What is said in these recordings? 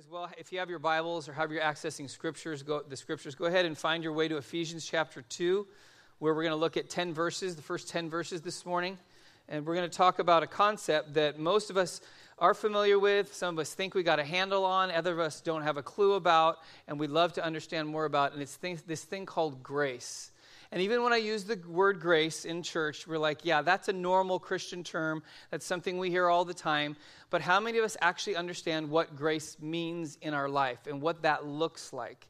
as well, if you have your Bibles or however you're accessing scriptures, go, the scriptures, go ahead and find your way to Ephesians chapter 2, where we're going to look at 10 verses, the first 10 verses this morning. And we're going to talk about a concept that most of us are familiar with, some of us think we got a handle on, other of us don't have a clue about, and we'd love to understand more about. And it's this thing called grace. And even when I use the word grace in church, we're like, yeah, that's a normal Christian term. That's something we hear all the time. But how many of us actually understand what grace means in our life and what that looks like?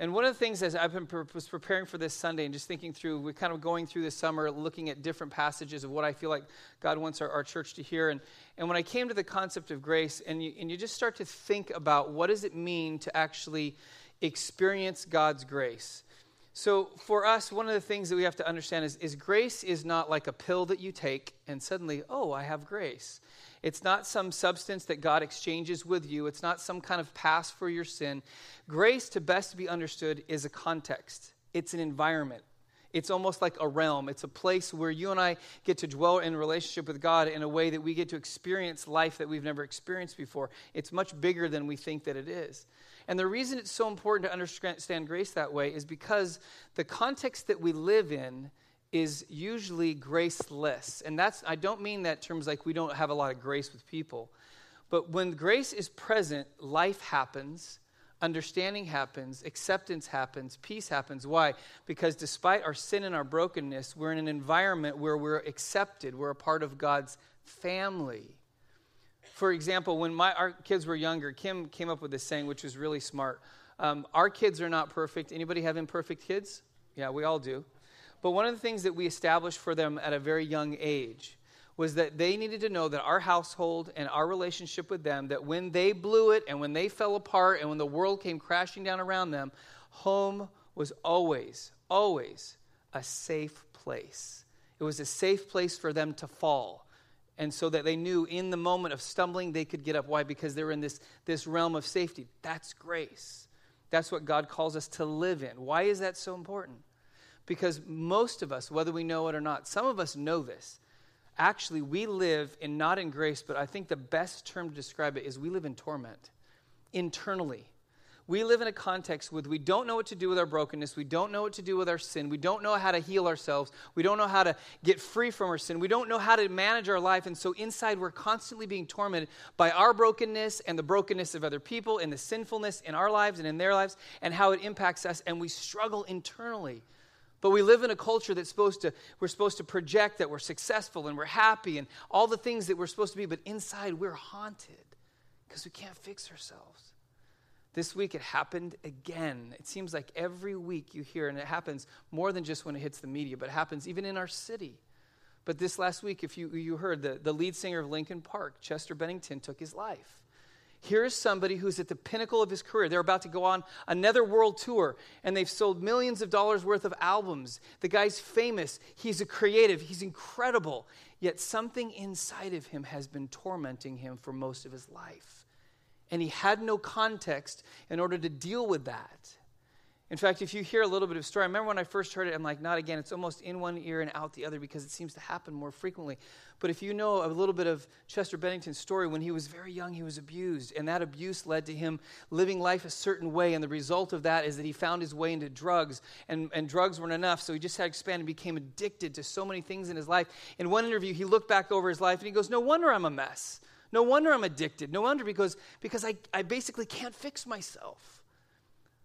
And one of the things as I've been was preparing for this Sunday and just thinking through, we're kind of going through this summer, looking at different passages of what I feel like God wants our, our church to hear. And, and when I came to the concept of grace, and you, and you just start to think about what does it mean to actually experience God's grace. So, for us, one of the things that we have to understand is, is grace is not like a pill that you take and suddenly, oh, I have grace. It's not some substance that God exchanges with you. It's not some kind of pass for your sin. Grace, to best be understood, is a context, it's an environment. It's almost like a realm. It's a place where you and I get to dwell in relationship with God in a way that we get to experience life that we've never experienced before. It's much bigger than we think that it is. And the reason it's so important to understand grace that way is because the context that we live in is usually graceless. And that's, I don't mean that terms like we don't have a lot of grace with people. But when grace is present, life happens, understanding happens, acceptance happens, peace happens. Why? Because despite our sin and our brokenness, we're in an environment where we're accepted, we're a part of God's family for example, when my, our kids were younger, Kim came up with this saying, which was really smart. Um, our kids are not perfect. Anybody have imperfect kids? Yeah, we all do. But one of the things that we established for them at a very young age was that they needed to know that our household and our relationship with them, that when they blew it and when they fell apart and when the world came crashing down around them, home was always, always a safe place. It was a safe place for them to fall and so that they knew in the moment of stumbling they could get up. Why? Because they're in this, this realm of safety. That's grace. That's what god calls us to live in. Why is that so important? Because most of us whether we know it or not some of us know this. Actually we live in not in grace but i think the best term to describe it is we live in torment internally we live in a context where we don't know what to do with our brokenness. We don't know what to do with our sin. We don't know how to heal ourselves. We don't know how to get free from our sin. We don't know how to manage our life. And so inside, we're constantly being tormented by our brokenness and the brokenness of other people and the sinfulness in our lives and in their lives and how it impacts us. And we struggle internally. But we live in a culture that's supposed to, we're supposed to project that we're successful and we're happy and all the things that we're supposed to be, but inside we're haunted because we can't fix ourselves. This week it happened again. It seems like every week you hear, and it happens more than just when it hits the media, but it happens even in our city. But this last week, if you, you heard, the, the lead singer of Linkin Park, Chester Bennington, took his life. Here's somebody who's at the pinnacle of his career. They're about to go on another world tour, and they've sold millions of dollars worth of albums. The guy's famous. He's a creative. He's incredible. Yet something inside of him has been tormenting him for most of his life and he had no context in order to deal with that. In fact, if you hear a little bit of story, I remember when I first heard it, I'm like, not again. It's almost in one ear and out the other because it seems to happen more frequently. But if you know a little bit of Chester Bennington's story, when he was very young, he was abused. And that abuse led to him living life a certain way. And the result of that is that he found his way into drugs. And, and drugs weren't enough, so he just had expanded and became addicted to so many things in his life. In one interview, he looked back over his life and he goes, No wonder I'm a mess. No wonder I'm addicted. No wonder because, because I, I basically can't fix myself.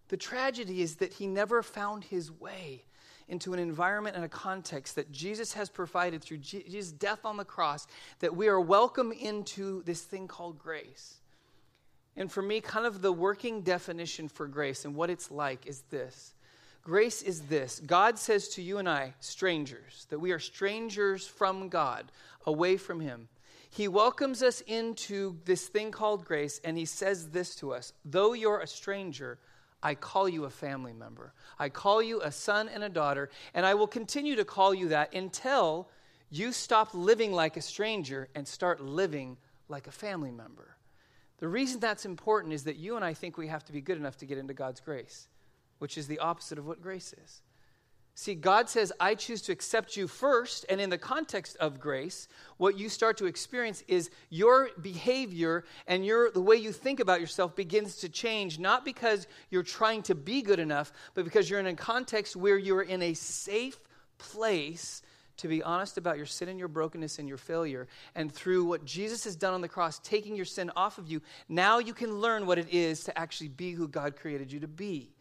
The tragedy is that he never found his way into an environment and a context that Jesus has provided through Jesus' death on the cross, that we are welcome into this thing called grace. And for me, kind of the working definition for grace and what it's like is this Grace is this God says to you and I, strangers, that we are strangers from God, away from Him. He welcomes us into this thing called grace, and he says this to us Though you're a stranger, I call you a family member. I call you a son and a daughter, and I will continue to call you that until you stop living like a stranger and start living like a family member. The reason that's important is that you and I think we have to be good enough to get into God's grace, which is the opposite of what grace is. See, God says, I choose to accept you first. And in the context of grace, what you start to experience is your behavior and your, the way you think about yourself begins to change, not because you're trying to be good enough, but because you're in a context where you're in a safe place to be honest about your sin and your brokenness and your failure. And through what Jesus has done on the cross, taking your sin off of you, now you can learn what it is to actually be who God created you to be.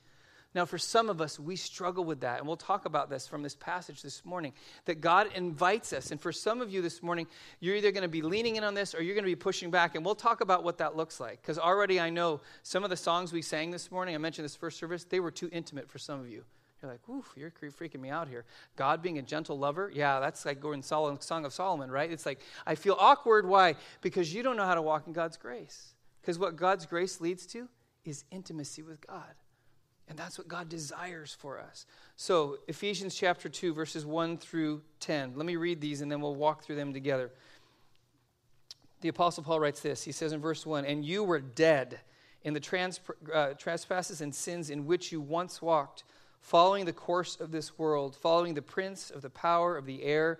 Now, for some of us, we struggle with that. And we'll talk about this from this passage this morning that God invites us. And for some of you this morning, you're either going to be leaning in on this or you're going to be pushing back. And we'll talk about what that looks like. Because already I know some of the songs we sang this morning, I mentioned this first service, they were too intimate for some of you. You're like, oof, you're freaking me out here. God being a gentle lover, yeah, that's like going Song of Solomon, right? It's like, I feel awkward. Why? Because you don't know how to walk in God's grace. Because what God's grace leads to is intimacy with God. And that's what God desires for us. So, Ephesians chapter 2, verses 1 through 10. Let me read these and then we'll walk through them together. The Apostle Paul writes this He says in verse 1 And you were dead in the trans, uh, trespasses and sins in which you once walked, following the course of this world, following the prince of the power of the air,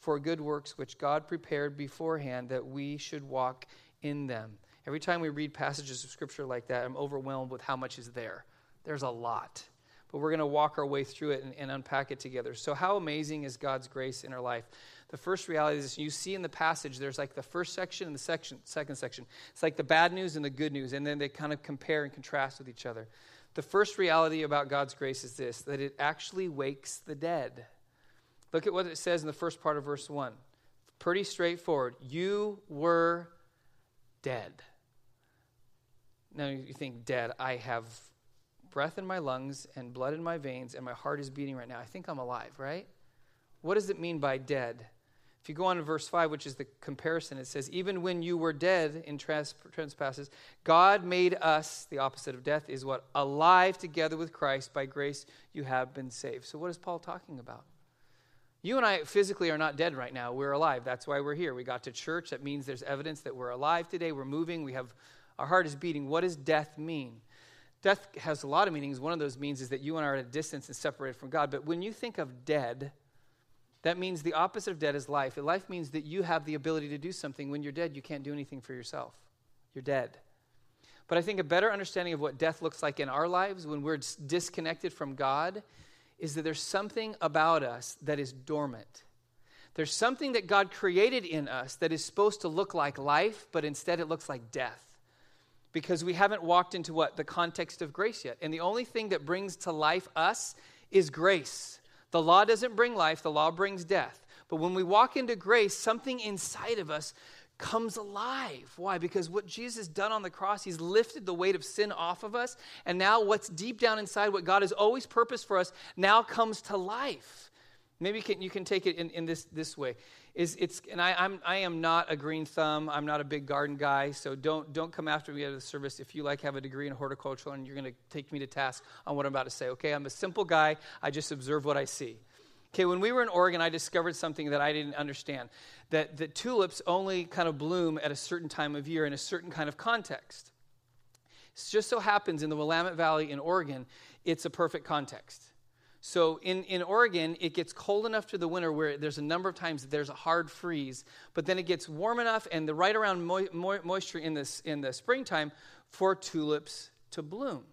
for good works, which God prepared beforehand that we should walk in them. Every time we read passages of scripture like that, I'm overwhelmed with how much is there. There's a lot but we're going to walk our way through it and, and, unpack it together. So, how amazing is God's grace in our life? The first reality is you see in the passage, there's like the first section and the section, second section. It's like the bad news and the good news, and then they kind of compare and contrast with each other. The first reality about God's grace is this that it actually wakes the dead. Look at what it says in the first part of verse 1. Pretty straightforward. You were dead. Now you think, dead, I have breath in my lungs and blood in my veins, and my heart is beating right now. I think I'm alive, right? What does it mean by dead? If you go on to verse 5, which is the comparison, it says, Even when you were dead in trespasses, God made us, the opposite of death is what? Alive together with Christ. By grace you have been saved. So, what is Paul talking about? You and I physically are not dead right now. We're alive. That's why we're here. We got to church. That means there's evidence that we're alive today. We're moving. We have our heart is beating. What does death mean? Death has a lot of meanings. One of those means is that you and I are at a distance and separated from God. But when you think of dead, that means the opposite of dead is life. life means that you have the ability to do something. When you're dead, you can't do anything for yourself. You're dead. But I think a better understanding of what death looks like in our lives when we're disconnected from God is that there's something about us that is dormant. There's something that God created in us that is supposed to look like life, but instead it looks like death because we haven't walked into what? The context of grace yet. And the only thing that brings to life us is grace. The law doesn't bring life, the law brings death. But when we walk into grace, something inside of us comes alive. Why? Because what Jesus has done on the cross, he's lifted the weight of sin off of us. And now what's deep down inside, what God has always purposed for us, now comes to life. Maybe you can, you can take it in, in this, this way is it's and I, I'm I am not a green thumb. I'm not a big garden guy, so don't don't come after me at the service if you like have a degree in horticulture and you're going to take me to task on what I'm about to say. Okay, I'm a simple guy. I just observe what I see. Okay, when we were in Oregon, I discovered something that I didn't understand that, that tulips only kind of bloom at a certain time of year in a certain kind of context. It just so happens in the Willamette Valley in Oregon, it's a perfect context. So in, in Oregon, it gets cold enough to the winter where there's a number of times that there's a hard freeze, but then it gets warm enough and the right around mo- mo- moisture in, this, in the springtime for tulips to bloom.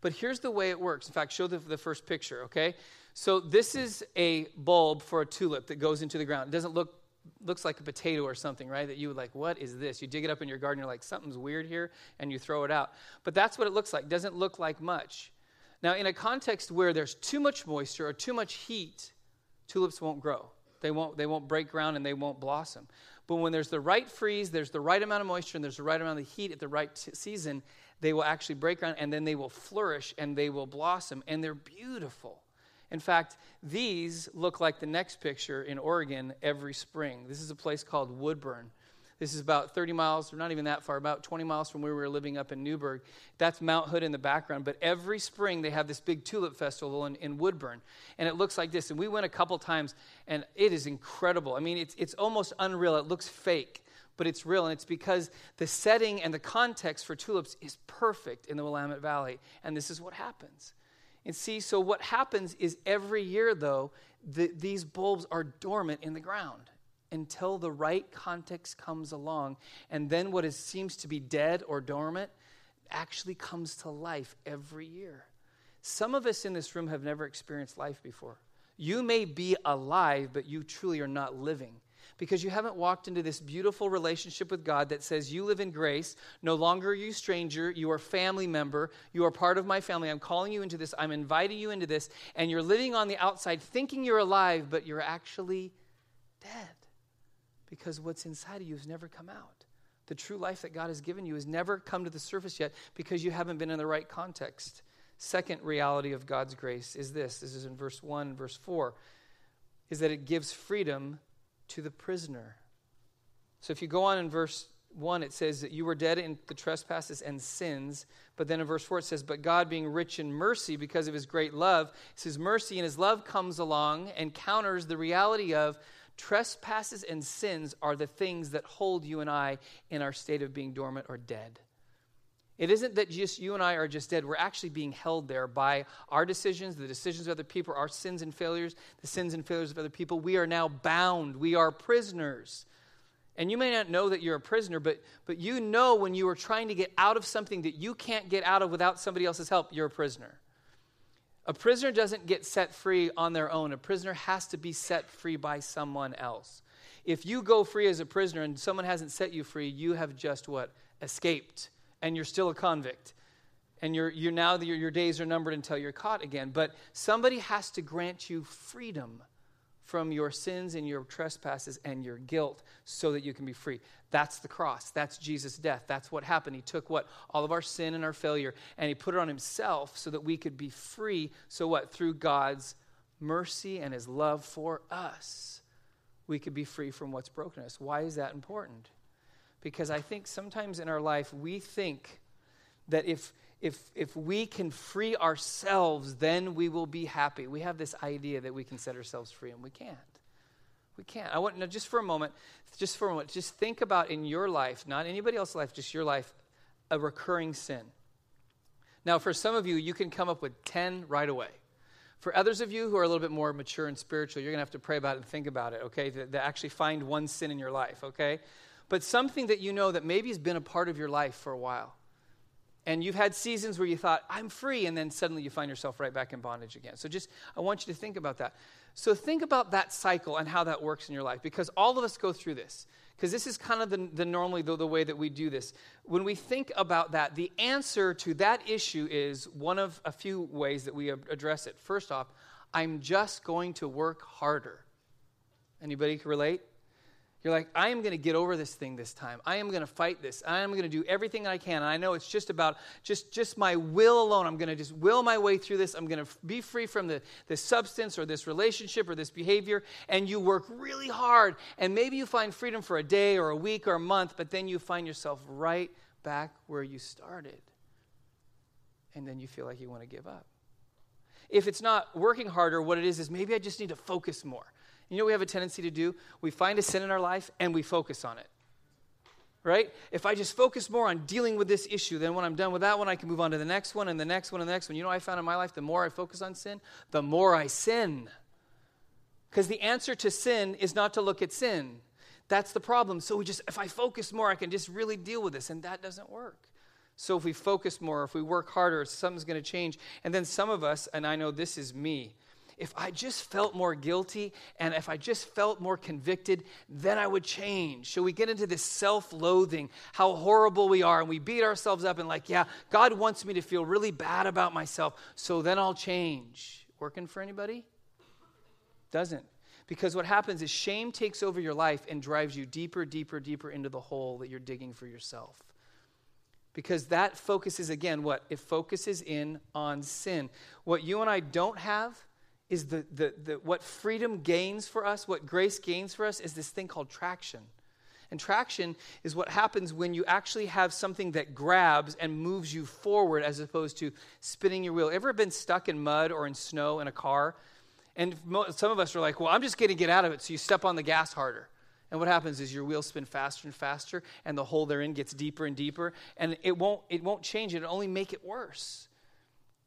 But here's the way it works. In fact, show the, the first picture, okay? So this is a bulb for a tulip that goes into the ground. It doesn't look looks like a potato or something, right? That you would like, what is this? You dig it up in your garden, you're like, something's weird here, and you throw it out. But that's what it looks like. Doesn't look like much. Now, in a context where there's too much moisture or too much heat, tulips won't grow. They won't, they won't break ground and they won't blossom. But when there's the right freeze, there's the right amount of moisture, and there's the right amount of heat at the right t- season, they will actually break ground and then they will flourish and they will blossom, and they're beautiful. In fact, these look like the next picture in Oregon every spring. This is a place called Woodburn. This is about 30 miles, or not even that far, about 20 miles from where we were living up in Newberg. That's Mount Hood in the background. But every spring they have this big tulip festival in, in Woodburn. And it looks like this. And we went a couple times, and it is incredible. I mean, it's, it's almost unreal. It looks fake, but it's real. And it's because the setting and the context for tulips is perfect in the Willamette Valley. And this is what happens. And see, so what happens is every year, though, the, these bulbs are dormant in the ground until the right context comes along. And then what is, seems to be dead or dormant actually comes to life every year. Some of us in this room have never experienced life before. You may be alive, but you truly are not living because you haven't walked into this beautiful relationship with God that says you live in grace. No longer are you stranger, you are family member, you are part of my family. I'm calling you into this, I'm inviting you into this, and you're living on the outside thinking you're alive, but you're actually dead because what's inside of you has never come out. The true life that God has given you has never come to the surface yet because you haven't been in the right context. Second reality of God's grace is this this is in verse 1, verse 4 is that it gives freedom to the prisoner. So if you go on in verse 1, it says that you were dead in the trespasses and sins. But then in verse 4, it says, But God, being rich in mercy because of his great love, his mercy and his love comes along and counters the reality of trespasses and sins are the things that hold you and I in our state of being dormant or dead. It isn't that just you and I are just dead. We're actually being held there by our decisions, the decisions of other people, our sins and failures, the sins and failures of other people. We are now bound. We are prisoners. And you may not know that you're a prisoner, but, but you know when you are trying to get out of something that you can't get out of without somebody else's help, you're a prisoner. A prisoner doesn't get set free on their own. A prisoner has to be set free by someone else. If you go free as a prisoner and someone hasn't set you free, you have just what? Escaped and you're still a convict. And you're, you're now, your, your days are numbered until you're caught again. But somebody has to grant you freedom from your sins and your trespasses and your guilt so that you can be free. That's the cross. That's Jesus' death. That's what happened. He took what? All of our sin and our failure, and He put it on Himself so that we could be free. So, what? Through God's mercy and His love for us, we could be free from what's broken us. Why is that important? Because I think sometimes in our life we think that if, if, if we can free ourselves, then we will be happy. We have this idea that we can set ourselves free, and we can't. We can't. I want now just for a moment, just for a moment, just think about in your life, not anybody else's life, just your life, a recurring sin. Now, for some of you, you can come up with 10 right away. For others of you who are a little bit more mature and spiritual, you're going to have to pray about it and think about it, okay? To, to actually find one sin in your life, okay? But something that you know that maybe has been a part of your life for a while. And you've had seasons where you thought, I'm free, and then suddenly you find yourself right back in bondage again. So just, I want you to think about that. So think about that cycle and how that works in your life, because all of us go through this. Because this is kind of the, the normally the, the way that we do this. When we think about that, the answer to that issue is one of a few ways that we address it. First off, I'm just going to work harder. Anybody can relate? You're like, I am going to get over this thing this time. I am going to fight this. I am going to do everything I can. And I know it's just about just, just my will alone. I'm going to just will my way through this. I'm going to be free from the, this substance or this relationship or this behavior. And you work really hard. And maybe you find freedom for a day or a week or a month, but then you find yourself right back where you started. And then you feel like you want to give up. If it's not working harder, what it is is maybe I just need to focus more. You know we have a tendency to do? We find a sin in our life and we focus on it. Right? If I just focus more on dealing with this issue, then when I'm done with that one, I can move on to the next one and the next one and the next one. You know I found in my life? The more I focus on sin, the more I sin. Because the answer to sin is not to look at sin. That's the problem. So we just, if I focus more, I can just really deal with this. And that doesn't work. So if we focus more, if we work harder, something's going to change. And then some of us, and I know this is me, if I just felt more guilty and if I just felt more convicted, then I would change. So we get into this self loathing, how horrible we are, and we beat ourselves up and, like, yeah, God wants me to feel really bad about myself, so then I'll change. Working for anybody? Doesn't. Because what happens is shame takes over your life and drives you deeper, deeper, deeper into the hole that you're digging for yourself. Because that focuses, again, what? It focuses in on sin. What you and I don't have is the, the, the, what freedom gains for us, what grace gains for us, is this thing called traction. And traction is what happens when you actually have something that grabs and moves you forward as opposed to spinning your wheel. Ever been stuck in mud or in snow in a car? And some of us are like, well, I'm just going to get out of it. So you step on the gas harder. And what happens is your wheels spin faster and faster, and the hole they're in gets deeper and deeper, and it won't, it won't change it, it'll only make it worse.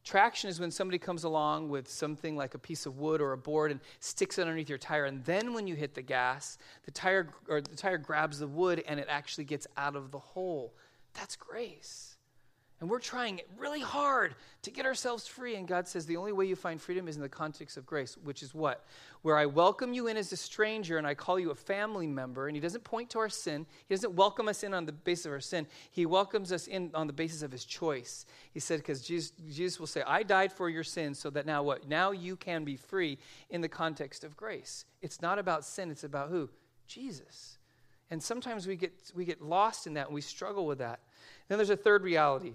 Traction is when somebody comes along with something like a piece of wood or a board and sticks it underneath your tire, and then when you hit the gas, the tire or the tire grabs the wood and it actually gets out of the hole. That's grace. And we're trying really hard to get ourselves free. And God says the only way you find freedom is in the context of grace, which is what? Where I welcome you in as a stranger and I call you a family member. And He doesn't point to our sin, He doesn't welcome us in on the basis of our sin. He welcomes us in on the basis of His choice. He said, because Jesus, Jesus will say, I died for your sins so that now what? Now you can be free in the context of grace. It's not about sin, it's about who? Jesus. And sometimes we get, we get lost in that and we struggle with that. Then there's a third reality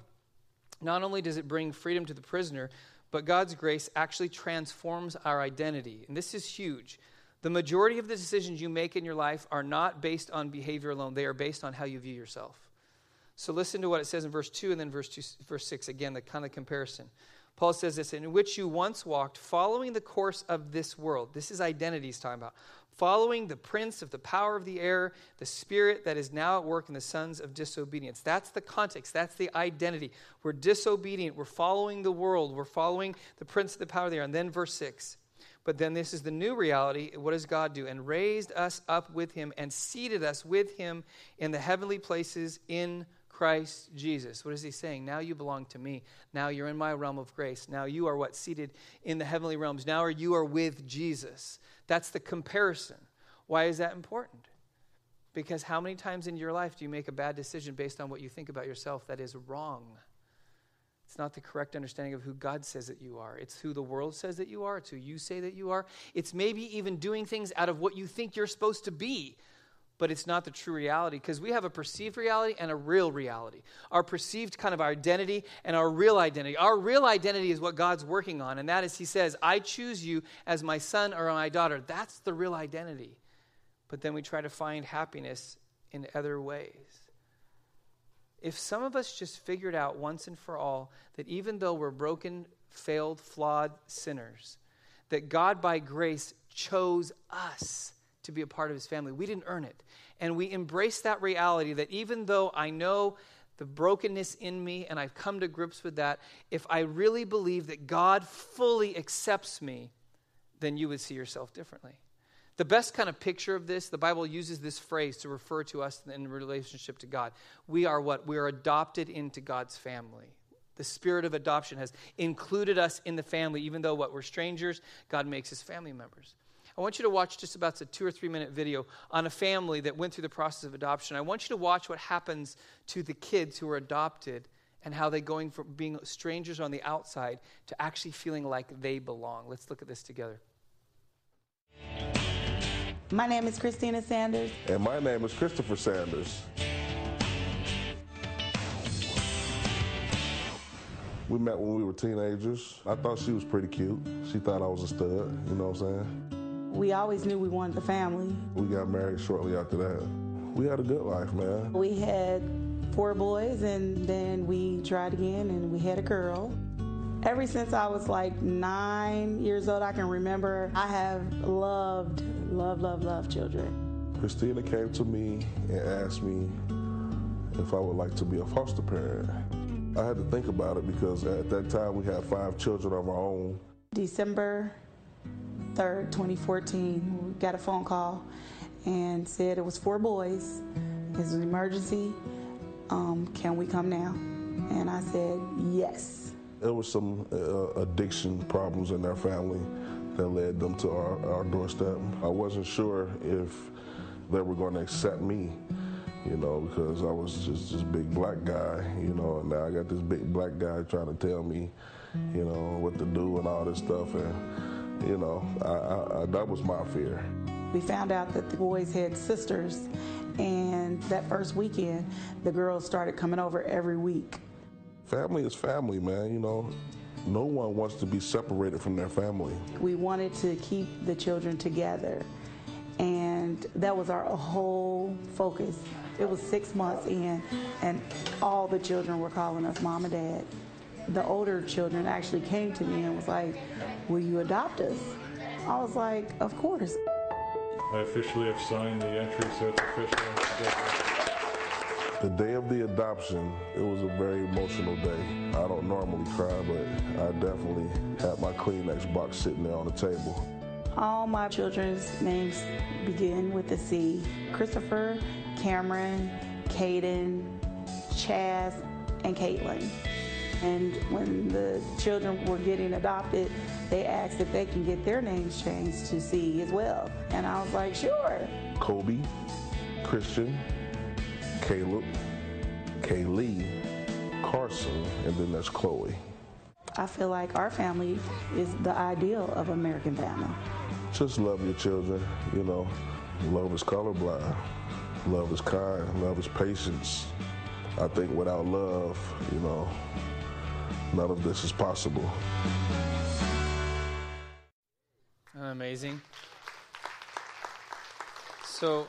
not only does it bring freedom to the prisoner, but God's grace actually transforms our identity. And this is huge. The majority of the decisions you make in your life are not based on behavior alone, they are based on how you view yourself. So listen to what it says in verse 2 and then verse, two, verse 6, again, the kind of comparison. Paul says this, in which you once walked, following the course of this world. This is identity he's talking about following the prince of the power of the air, the spirit that is now at work in the sons of disobedience. That's the context, that's the identity. We're disobedient, we're following the world, we're following the prince of the power of the air. And then verse 6. But then this is the new reality. What does God do? And raised us up with him and seated us with him in the heavenly places in Christ Jesus. What is he saying? Now you belong to me. Now you're in my realm of grace. Now you are what? Seated in the heavenly realms. Now you are with Jesus. That's the comparison. Why is that important? Because how many times in your life do you make a bad decision based on what you think about yourself that is wrong? It's not the correct understanding of who God says that you are. It's who the world says that you are. It's who you say that you are. It's maybe even doing things out of what you think you're supposed to be but it's not the true reality because we have a perceived reality and a real reality. Our perceived kind of identity and our real identity. Our real identity is what God's working on, and that is He says, I choose you as my son or my daughter. That's the real identity. But then we try to find happiness in other ways. If some of us just figured out once and for all that even though we're broken, failed, flawed sinners, that God by grace chose us to be a part of his family. We didn't earn it. And we embrace that reality that even though I know the brokenness in me and I've come to grips with that, if I really believe that God fully accepts me, then you would see yourself differently. The best kind of picture of this, the Bible uses this phrase to refer to us in relationship to God. We are what? We are adopted into God's family. The spirit of adoption has included us in the family, even though what we're strangers, God makes us family members. I want you to watch just about a two or three minute video on a family that went through the process of adoption. I want you to watch what happens to the kids who are adopted and how they going from being strangers on the outside to actually feeling like they belong. Let's look at this together. My name is Christina Sanders. And my name is Christopher Sanders. We met when we were teenagers. I thought she was pretty cute. She thought I was a stud, you know what I'm saying? We always knew we wanted the family. We got married shortly after that. We had a good life, man. We had four boys, and then we tried again, and we had a girl. Ever since I was like nine years old, I can remember I have loved, love, love, love children. Christina came to me and asked me if I would like to be a foster parent. I had to think about it because at that time we had five children of our own. December 3rd, 2014, we got a phone call and said it was four boys. It's an emergency. Um, can we come now? And I said, yes. There was some uh, addiction problems in their family that led them to our, our doorstep. I wasn't sure if they were going to accept me, you know, because I was just this big black guy, you know, and now I got this big black guy trying to tell me, you know, what to do and all this stuff. And, you know, I, I, that was my fear. We found out that the boys had sisters, and that first weekend, the girls started coming over every week. Family is family, man, you know no one wants to be separated from their family. We wanted to keep the children together, and that was our whole focus. It was six months in, and all the children were calling us mom and dad. The older children actually came to me and was like, Will you adopt us? I was like, Of course. I officially have signed the entry, so it's official. The day of the adoption, it was a very emotional day. I don't normally cry, but I definitely had my Kleenex box sitting there on the table. All my children's names begin with a C. Christopher, Cameron, Caden, Chaz, and Caitlin. And when the children were getting adopted, they asked if they can get their names changed to C as well. And I was like, sure. Kobe, Christian, Caleb, Kaylee, Carson, and then that's Chloe. I feel like our family is the ideal of American family. Just love your children, you know. Love is colorblind. Love is kind. Love is patience. I think without love, you know, none of this is possible. Amazing. So,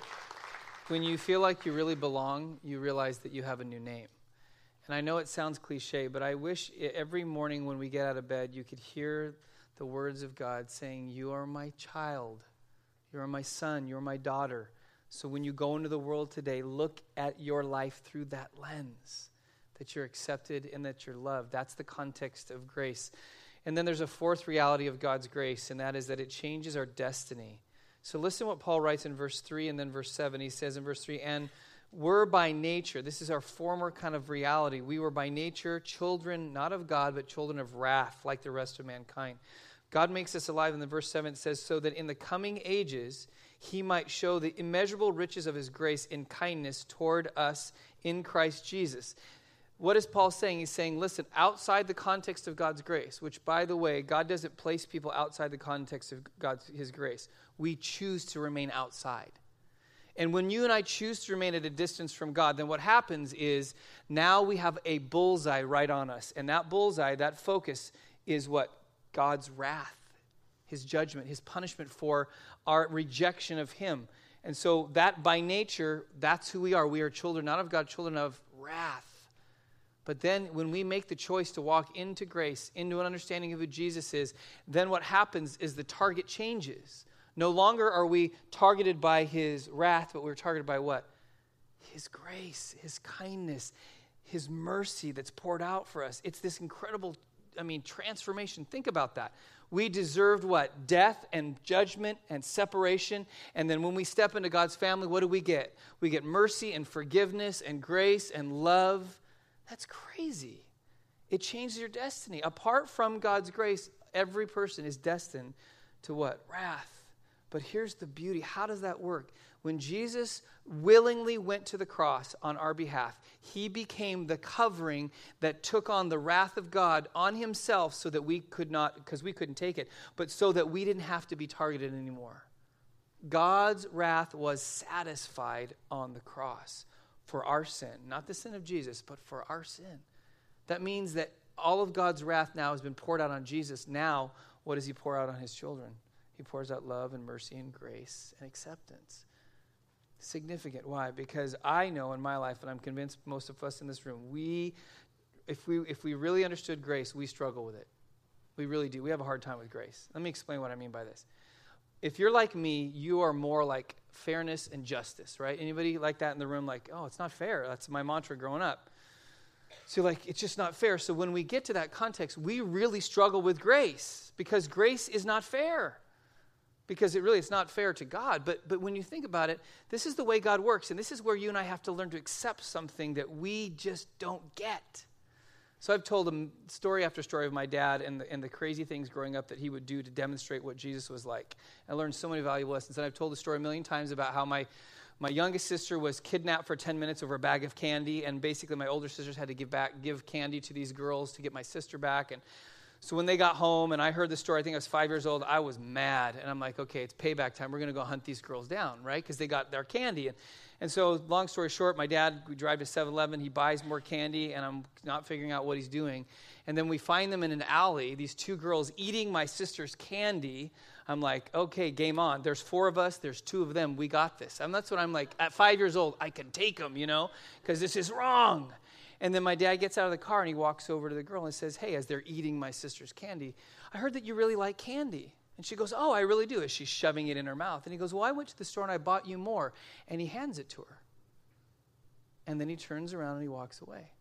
when you feel like you really belong, you realize that you have a new name. And I know it sounds cliche, but I wish every morning when we get out of bed, you could hear the words of God saying, You are my child. You are my son. You are my daughter. So when you go into the world today, look at your life through that lens that you're accepted and that you're loved. That's the context of grace. And then there's a fourth reality of God's grace, and that is that it changes our destiny. So listen what Paul writes in verse 3 and then verse 7. He says in verse 3, and we're by nature, this is our former kind of reality. We were by nature children, not of God, but children of wrath, like the rest of mankind. God makes us alive. In the verse 7, it says, So that in the coming ages he might show the immeasurable riches of his grace in kindness toward us in Christ Jesus. What is Paul saying? He's saying, listen, outside the context of God's grace, which, by the way, God doesn't place people outside the context of God's His grace. We choose to remain outside. And when you and I choose to remain at a distance from God, then what happens is now we have a bullseye right on us. And that bullseye, that focus, is what? God's wrath, His judgment, His punishment for our rejection of Him. And so, that by nature, that's who we are. We are children, not of God, children of wrath. But then when we make the choice to walk into grace, into an understanding of who Jesus is, then what happens is the target changes. No longer are we targeted by his wrath, but we're targeted by what? His grace, his kindness, his mercy that's poured out for us. It's this incredible, I mean, transformation. Think about that. We deserved what? Death and judgment and separation. And then when we step into God's family, what do we get? We get mercy and forgiveness and grace and love that's crazy. It changes your destiny. Apart from God's grace, every person is destined to what? Wrath. But here's the beauty. How does that work? When Jesus willingly went to the cross on our behalf, he became the covering that took on the wrath of God on himself so that we could not, because we couldn't take it, but so that we didn't have to be targeted anymore. God's wrath was satisfied on the cross for our sin, not the sin of Jesus, but for our sin. That means that all of God's wrath now has been poured out on Jesus. Now, what does He pour out on His children? He pours out love and mercy and grace and acceptance. Significant. Why? Because I know in my life, and I'm convinced most of us in this room, we, if we, if we really understood grace, we struggle with it. We really do. We have a hard time with grace. Let me explain what I mean by this if you're like me, you are more like fairness and justice, right? Anybody like that in the room? Like, oh, it's not fair. That's my mantra growing up. So, like, it's just not fair. So, when we get to that context, we really struggle with grace because grace is not fair. Because it really it's not fair to God. But, but when you think about it, this is the way God works. And this is where you and I have to learn to accept something that we just don't get. So I've told him story after story of my dad and the, and the crazy things growing up that he would do to demonstrate what Jesus was like. I learned so many valuable lessons. And I've told the story a million times about how my, my youngest sister was kidnapped for 10 minutes over a bag of candy. And basically, my older sisters had to give, back, give candy to these girls to get my sister back. And so when they got home and I heard the story, I think I was five years old, I was mad. And I'm like, okay, it's payback time. We're going to go hunt these girls down, right? Because they got their candy. And and so, long story short, my dad, we drive to 7 Eleven, he buys more candy, and I'm not figuring out what he's doing. And then we find them in an alley, these two girls eating my sister's candy. I'm like, okay, game on. There's four of us, there's two of them, we got this. And that's what I'm like, at five years old, I can take them, you know, because this is wrong. And then my dad gets out of the car and he walks over to the girl and says, hey, as they're eating my sister's candy, I heard that you really like candy. And she goes, Oh, I really do, as she's shoving it in her mouth. And he goes, Well, I went to the store and I bought you more. And he hands it to her. And then he turns around and he walks away.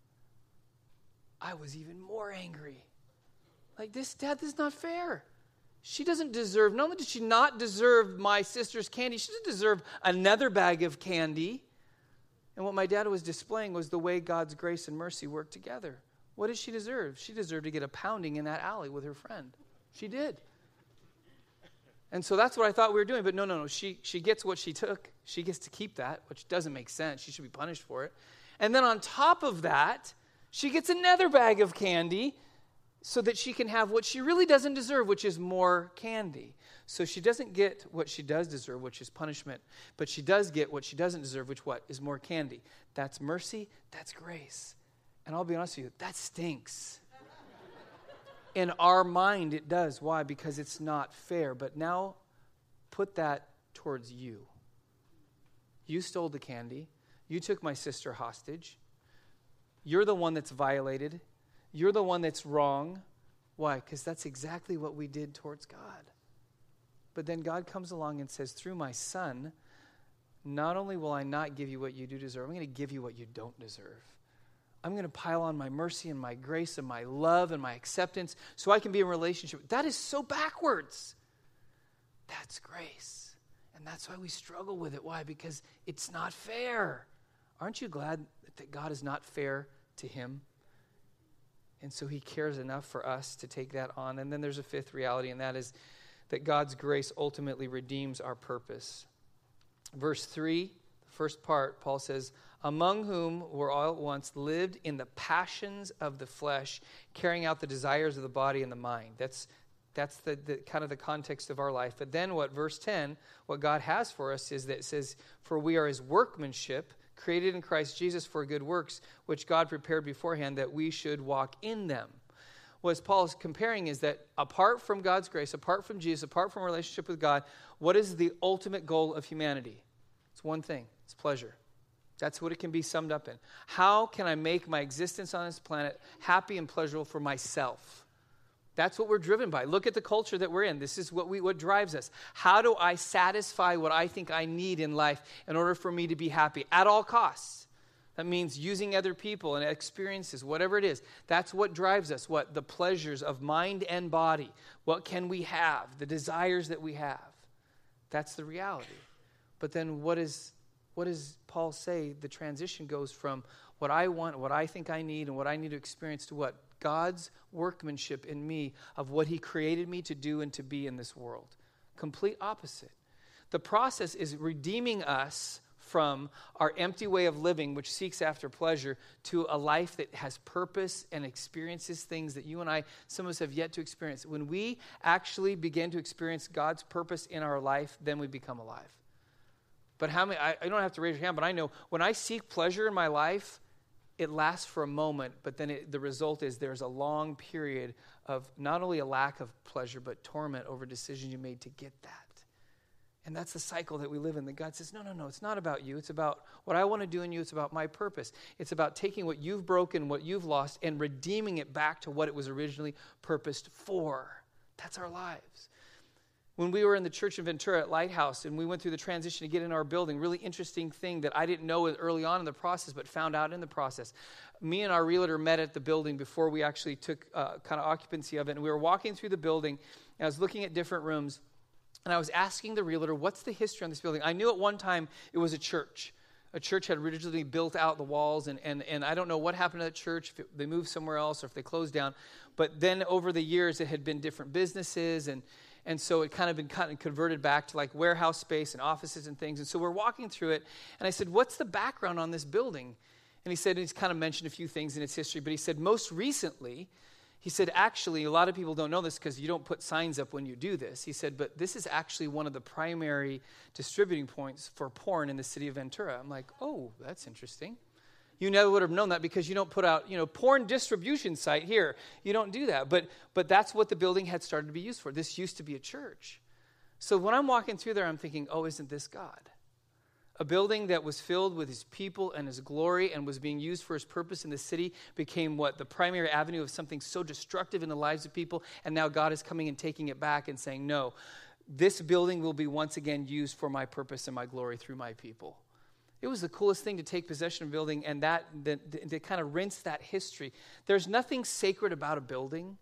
I was even more angry. Like, this, Dad, this is not fair. She doesn't deserve, not only does she not deserve my sister's candy, she doesn't deserve another bag of candy. And what my dad was displaying was the way God's grace and mercy work together. What did she deserve? She deserved to get a pounding in that alley with her friend. She did. And so that's what I thought we were doing. But no, no, no. She, she gets what she took. She gets to keep that, which doesn't make sense. She should be punished for it. And then on top of that, she gets another bag of candy so that she can have what she really doesn't deserve, which is more candy. So she doesn't get what she does deserve, which is punishment, but she does get what she doesn't deserve, which what is more candy. That's mercy, that's grace. And I'll be honest with you, that stinks. In our mind, it does. Why? Because it's not fair. But now put that towards you. You stole the candy. You took my sister hostage. You're the one that's violated. You're the one that's wrong. Why? Because that's exactly what we did towards God. But then God comes along and says, through my son, not only will I not give you what you do deserve, I'm going to give you what you don't deserve. I'm going to pile on my mercy and my grace and my love and my acceptance so I can be in relationship. That is so backwards. That's grace. And that's why we struggle with it. Why? Because it's not fair. Aren't you glad that God is not fair to him? And so he cares enough for us to take that on. And then there's a fifth reality, and that is that God's grace ultimately redeems our purpose. Verse 3, the first part, Paul says, among whom were all at once lived in the passions of the flesh, carrying out the desires of the body and the mind. That's that's the, the kind of the context of our life. But then what verse 10, what God has for us is that it says, For we are his workmanship, created in Christ Jesus for good works, which God prepared beforehand that we should walk in them. What Paul is comparing is that apart from God's grace, apart from Jesus, apart from relationship with God, what is the ultimate goal of humanity? It's one thing it's pleasure. That's what it can be summed up in. How can I make my existence on this planet happy and pleasurable for myself? That's what we're driven by. Look at the culture that we're in. This is what, we, what drives us. How do I satisfy what I think I need in life in order for me to be happy at all costs? That means using other people and experiences, whatever it is. That's what drives us. What? The pleasures of mind and body. What can we have? The desires that we have. That's the reality. But then what is what does Paul say? The transition goes from what I want, what I think I need, and what I need to experience to what? God's workmanship in me of what He created me to do and to be in this world. Complete opposite. The process is redeeming us from our empty way of living, which seeks after pleasure, to a life that has purpose and experiences things that you and I, some of us, have yet to experience. When we actually begin to experience God's purpose in our life, then we become alive. But how many, I, I don't have to raise your hand, but I know when I seek pleasure in my life, it lasts for a moment, but then it, the result is there's a long period of not only a lack of pleasure, but torment over decisions you made to get that. And that's the cycle that we live in. That God says, no, no, no, it's not about you. It's about what I want to do in you. It's about my purpose. It's about taking what you've broken, what you've lost, and redeeming it back to what it was originally purposed for. That's our lives when we were in the church in Ventura at Lighthouse and we went through the transition to get in our building, really interesting thing that I didn't know early on in the process, but found out in the process. Me and our realtor met at the building before we actually took uh, kind of occupancy of it. And we were walking through the building, and I was looking at different rooms, and I was asking the realtor, What's the history on this building? I knew at one time it was a church a church had originally built out the walls, and, and, and I don't know what happened to that church, if it, they moved somewhere else or if they closed down. But then over the years, it had been different businesses, and, and so it kind of been kind of converted back to like warehouse space and offices and things. And so we're walking through it, and I said, What's the background on this building? And he said, and he's kind of mentioned a few things in its history, but he said, Most recently, he said, actually, a lot of people don't know this because you don't put signs up when you do this. He said, but this is actually one of the primary distributing points for porn in the city of Ventura. I'm like, oh, that's interesting. You never would have known that because you don't put out, you know, porn distribution site here. You don't do that. But but that's what the building had started to be used for. This used to be a church. So when I'm walking through there, I'm thinking, oh, isn't this God? A building that was filled with his people and his glory and was being used for his purpose in the city became what? The primary avenue of something so destructive in the lives of people. And now God is coming and taking it back and saying, no, this building will be once again used for my purpose and my glory through my people. It was the coolest thing to take possession of a building and that, to kind of rinse that history. There's nothing sacred about a building,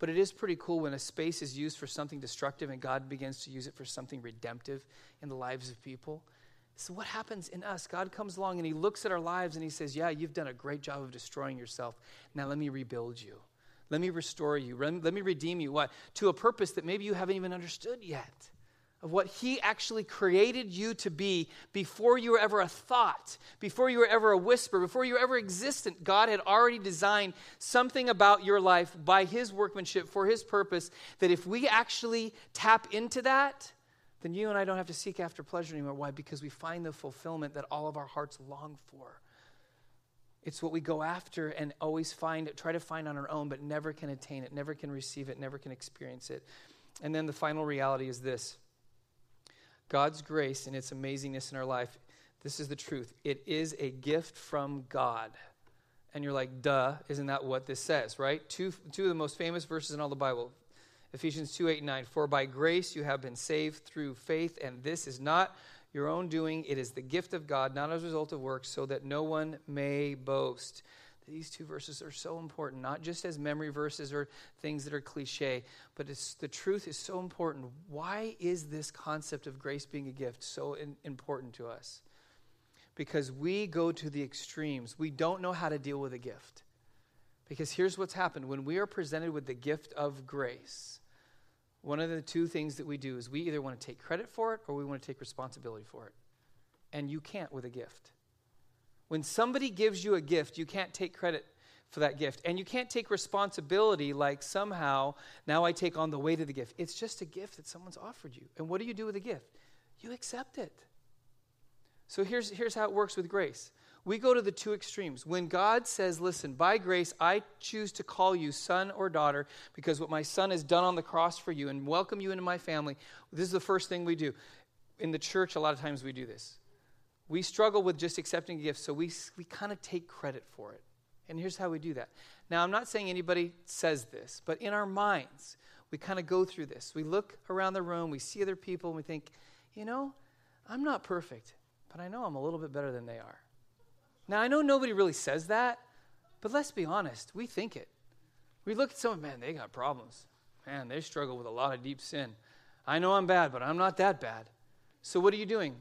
but it is pretty cool when a space is used for something destructive and God begins to use it for something redemptive in the lives of people. So, what happens in us? God comes along and He looks at our lives and He says, Yeah, you've done a great job of destroying yourself. Now, let me rebuild you. Let me restore you. Let me redeem you. What? To a purpose that maybe you haven't even understood yet of what He actually created you to be before you were ever a thought, before you were ever a whisper, before you were ever existent. God had already designed something about your life by His workmanship for His purpose that if we actually tap into that, then you and I don't have to seek after pleasure anymore. Why? Because we find the fulfillment that all of our hearts long for. It's what we go after and always find, try to find on our own, but never can attain it, never can receive it, never can experience it. And then the final reality is this God's grace and its amazingness in our life. This is the truth. It is a gift from God. And you're like, duh, isn't that what this says, right? Two, two of the most famous verses in all the Bible Ephesians 2 8 and 9. For by grace you have been saved through faith, and this is not your own doing. It is the gift of God, not as a result of works, so that no one may boast. These two verses are so important, not just as memory verses or things that are cliche, but the truth is so important. Why is this concept of grace being a gift so in, important to us? Because we go to the extremes. We don't know how to deal with a gift. Because here's what's happened when we are presented with the gift of grace, one of the two things that we do is we either want to take credit for it or we want to take responsibility for it. And you can't with a gift. When somebody gives you a gift, you can't take credit for that gift. And you can't take responsibility like somehow now I take on the weight of the gift. It's just a gift that someone's offered you. And what do you do with a gift? You accept it. So here's, here's how it works with grace we go to the two extremes. When God says, Listen, by grace, I choose to call you son or daughter because what my son has done on the cross for you and welcome you into my family, this is the first thing we do. In the church, a lot of times we do this. We struggle with just accepting gifts, so we, we kind of take credit for it. And here's how we do that. Now, I'm not saying anybody says this, but in our minds, we kind of go through this. We look around the room, we see other people, and we think, you know, I'm not perfect, but I know I'm a little bit better than they are. Now, I know nobody really says that, but let's be honest, we think it. We look at someone, man, they got problems. Man, they struggle with a lot of deep sin. I know I'm bad, but I'm not that bad. So, what are you doing?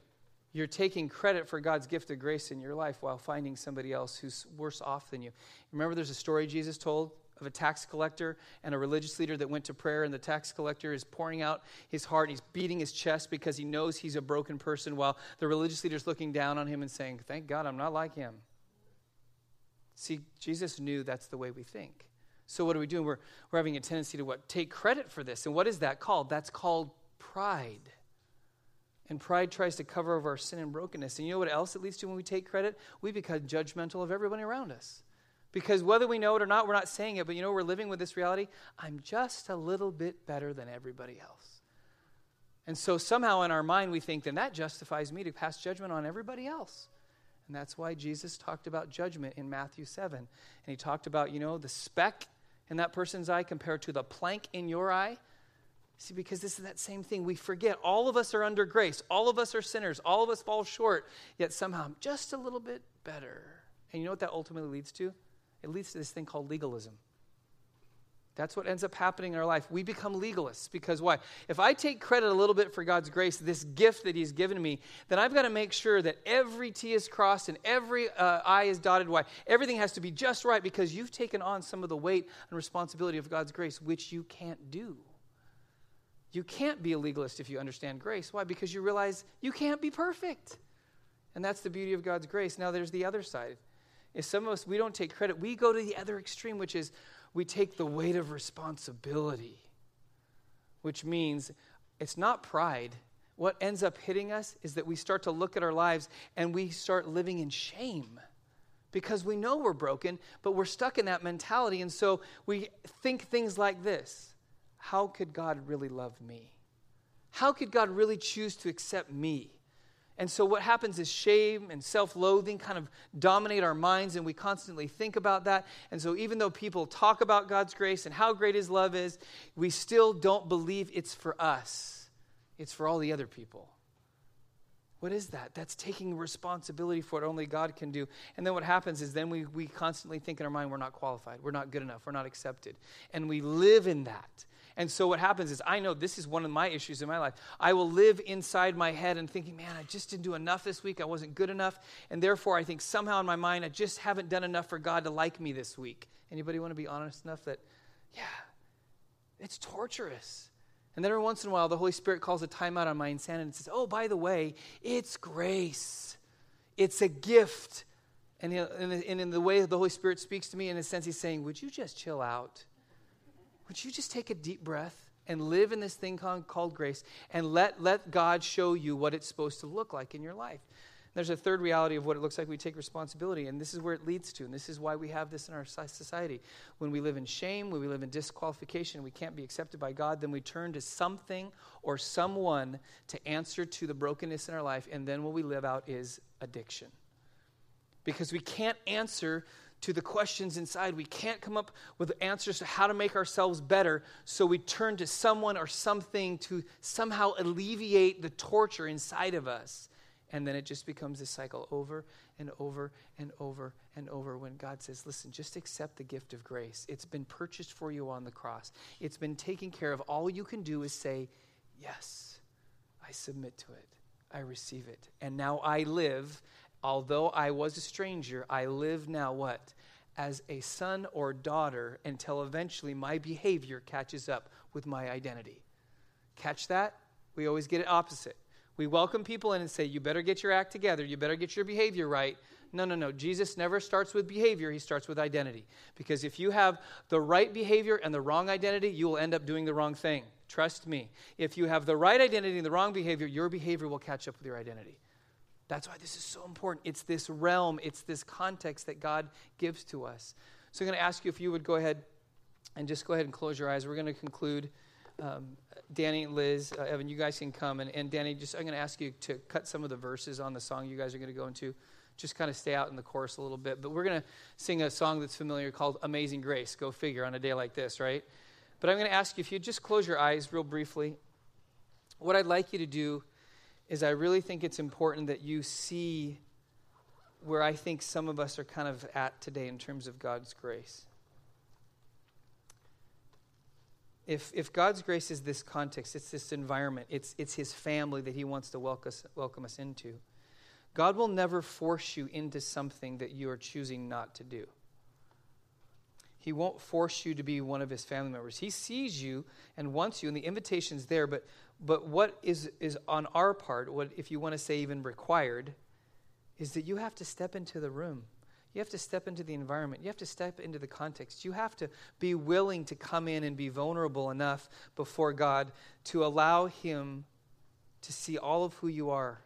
You're taking credit for God's gift of grace in your life while finding somebody else who's worse off than you. Remember, there's a story Jesus told of a tax collector and a religious leader that went to prayer, and the tax collector is pouring out his heart. He's beating his chest because he knows he's a broken person, while the religious leader is looking down on him and saying, Thank God I'm not like him. See, Jesus knew that's the way we think. So, what are we doing? We're, we're having a tendency to what? Take credit for this. And what is that called? That's called pride. And pride tries to cover over our sin and brokenness. And you know what else it leads to when we take credit? We become judgmental of everybody around us. Because whether we know it or not, we're not saying it, but you know, we're living with this reality. I'm just a little bit better than everybody else. And so somehow in our mind, we think, then that justifies me to pass judgment on everybody else. And that's why Jesus talked about judgment in Matthew 7. And he talked about, you know, the speck in that person's eye compared to the plank in your eye. See, because this is that same thing. We forget all of us are under grace, all of us are sinners, all of us fall short, yet somehow I'm just a little bit better. And you know what that ultimately leads to? It leads to this thing called legalism. That's what ends up happening in our life. We become legalists because why? If I take credit a little bit for God's grace, this gift that He's given me, then I've got to make sure that every T is crossed and every uh, I is dotted. Why? Everything has to be just right because you've taken on some of the weight and responsibility of God's grace, which you can't do. You can't be a legalist if you understand grace. Why? Because you realize you can't be perfect. And that's the beauty of God's grace. Now, there's the other side. If some of us, we don't take credit, we go to the other extreme, which is we take the weight of responsibility, which means it's not pride. What ends up hitting us is that we start to look at our lives and we start living in shame because we know we're broken, but we're stuck in that mentality. And so we think things like this How could God really love me? How could God really choose to accept me? And so, what happens is shame and self loathing kind of dominate our minds, and we constantly think about that. And so, even though people talk about God's grace and how great His love is, we still don't believe it's for us, it's for all the other people. What is that? That's taking responsibility for what only God can do. And then what happens is then we, we constantly think in our mind, we're not qualified, we're not good enough, we're not accepted. And we live in that. And so what happens is, I know this is one of my issues in my life. I will live inside my head and thinking, man, I just didn't do enough this week. I wasn't good enough. And therefore, I think somehow in my mind, I just haven't done enough for God to like me this week. Anybody want to be honest enough that, yeah, it's torturous. And then every once in a while, the Holy Spirit calls a timeout on my insanity and says, oh, by the way, it's grace. It's a gift. And in the way the Holy Spirit speaks to me, in a sense, He's saying, would you just chill out? Would you just take a deep breath and live in this thing called, grace and let, let God show you what it's supposed to look like in your life? There's a third reality of what it looks like we take responsibility, and this is where it leads to, and this is why we have this in our society. When we live in shame, when we live in disqualification, we can't be accepted by God, then we turn to something or someone to answer to the brokenness in our life, and then what we live out is addiction. Because we can't answer to the questions inside. We can't come up with answers to how to make ourselves better, so we turn to someone or something to somehow alleviate the torture inside of us. And then it just becomes a cycle over and over and over and over when God says, Listen, just accept the gift of grace. It's been purchased for you on the cross, it's been taken care of. All you can do is say, Yes, I submit to it, I receive it. And now I live although I was a stranger, I live now what? As a son or daughter until eventually my behavior catches up with my identity. Catch that? We always get it opposite. We welcome people in and say, You better get your act together. You better get your behavior right. No, no, no. Jesus never starts with behavior, he starts with identity. Because if you have the right behavior and the wrong identity, you will end up doing the wrong thing. Trust me. If you have the right identity and the wrong behavior, your behavior will catch up with your identity. That's why this is so important. It's this realm, it's this context that God gives to us. So I'm going to ask you if you would go ahead and just go ahead and close your eyes. We're going to conclude. Um, Danny, Liz, uh, Evan, you guys can come. And, and Danny, just I'm going to ask you to cut some of the verses on the song you guys are going to go into. Just kind of stay out in the chorus a little bit. But we're going to sing a song that's familiar called Amazing Grace. Go figure on a day like this, right? But I'm going to ask you if you just close your eyes real briefly. What I'd like you to do is I really think it's important that you see where I think some of us are kind of at today in terms of God's grace. If, if God's grace is this context, it's this environment, it's, it's His family that He wants to welcome us, welcome us into, God will never force you into something that you are choosing not to do. He won't force you to be one of His family members. He sees you and wants you, and the invitation's there, but but what is, is on our part, what if you want to say even required, is that you have to step into the room. You have to step into the environment. You have to step into the context. You have to be willing to come in and be vulnerable enough before God to allow Him to see all of who you are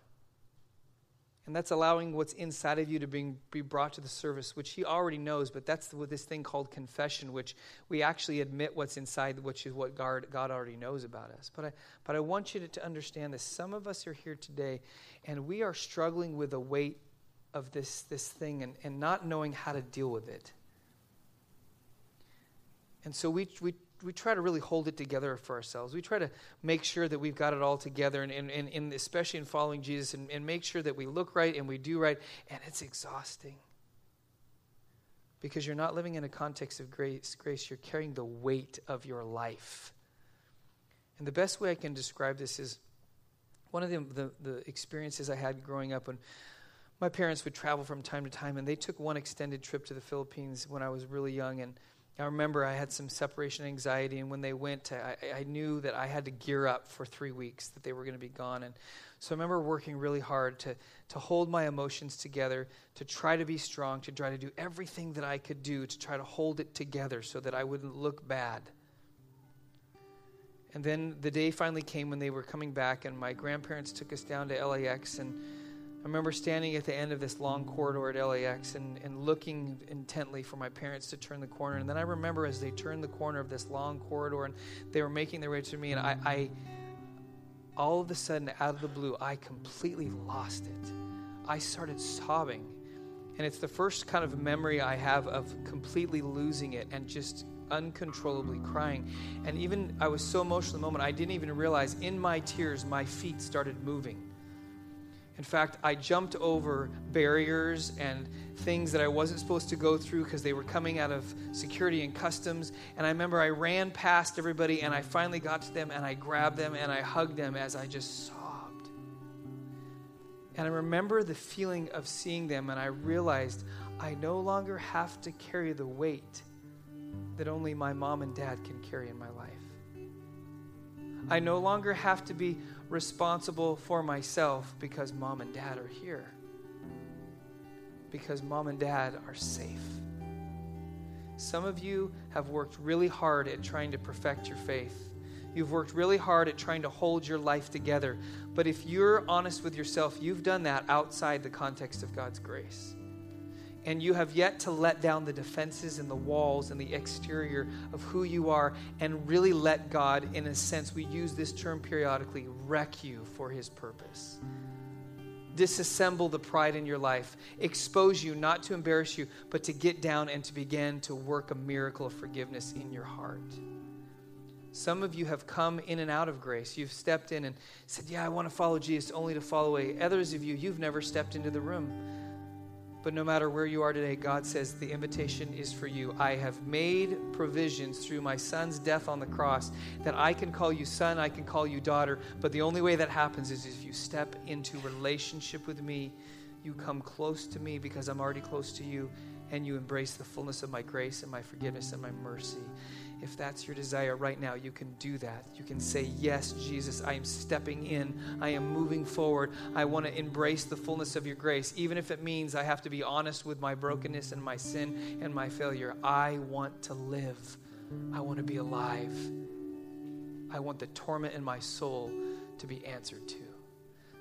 and that's allowing what's inside of you to be, be brought to the service, which he already knows, but that's this thing called confession, which we actually admit what's inside, which is what God, God already knows about us. But I, but I want you to, to understand this. Some of us are here today, and we are struggling with the weight of this, this thing and, and not knowing how to deal with it. And so we, we we try to really hold it together for ourselves. We try to make sure that we've got it all together, and, and, and, and especially in following Jesus, and, and make sure that we look right and we do right, and it's exhausting. because you're not living in a context of grace. Grace, you're carrying the weight of your life. And the best way I can describe this is one of the, the, the experiences I had growing up when my parents would travel from time to time, and they took one extended trip to the Philippines when I was really young. And I remember I had some separation anxiety, and when they went, I, I knew that I had to gear up for three weeks, that they were going to be gone. And so I remember working really hard to, to hold my emotions together, to try to be strong, to try to do everything that I could do to try to hold it together so that I wouldn't look bad. And then the day finally came when they were coming back, and my grandparents took us down to LAX, and I remember standing at the end of this long corridor at LAX and, and looking intently for my parents to turn the corner. And then I remember as they turned the corner of this long corridor and they were making their way to me, and I, I all of a sudden, out of the blue, I completely lost it. I started sobbing. And it's the first kind of memory I have of completely losing it and just uncontrollably crying. And even I was so emotional in the moment, I didn't even realize in my tears, my feet started moving. In fact, I jumped over barriers and things that I wasn't supposed to go through because they were coming out of security and customs. And I remember I ran past everybody and I finally got to them and I grabbed them and I hugged them as I just sobbed. And I remember the feeling of seeing them and I realized I no longer have to carry the weight that only my mom and dad can carry in my life. I no longer have to be responsible for myself because mom and dad are here. Because mom and dad are safe. Some of you have worked really hard at trying to perfect your faith. You've worked really hard at trying to hold your life together. But if you're honest with yourself, you've done that outside the context of God's grace and you have yet to let down the defenses and the walls and the exterior of who you are and really let God, in a sense, we use this term periodically, wreck you for his purpose. Disassemble the pride in your life, expose you not to embarrass you, but to get down and to begin to work a miracle of forgiveness in your heart. Some of you have come in and out of grace. You've stepped in and said, Yeah, I want to follow Jesus only to fall away. Others of you, you've never stepped into the room but no matter where you are today, God says the invitation is for you. I have made provisions through my son's death on the cross that I can call you son, I can call you daughter. But the only way that happens is if you step into relationship with me, you come close to me because I'm already close to you, and you embrace the fullness of my grace and my forgiveness and my mercy. If that's your desire right now, you can do that. You can say, Yes, Jesus, I am stepping in. I am moving forward. I want to embrace the fullness of your grace, even if it means I have to be honest with my brokenness and my sin and my failure. I want to live. I want to be alive. I want the torment in my soul to be answered to.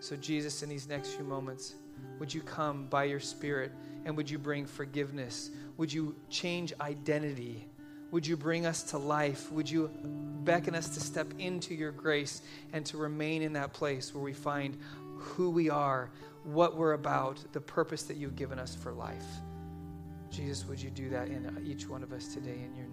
So, Jesus, in these next few moments, would you come by your Spirit and would you bring forgiveness? Would you change identity? Would you bring us to life? Would you beckon us to step into your grace and to remain in that place where we find who we are, what we're about, the purpose that you've given us for life? Jesus, would you do that in each one of us today in your?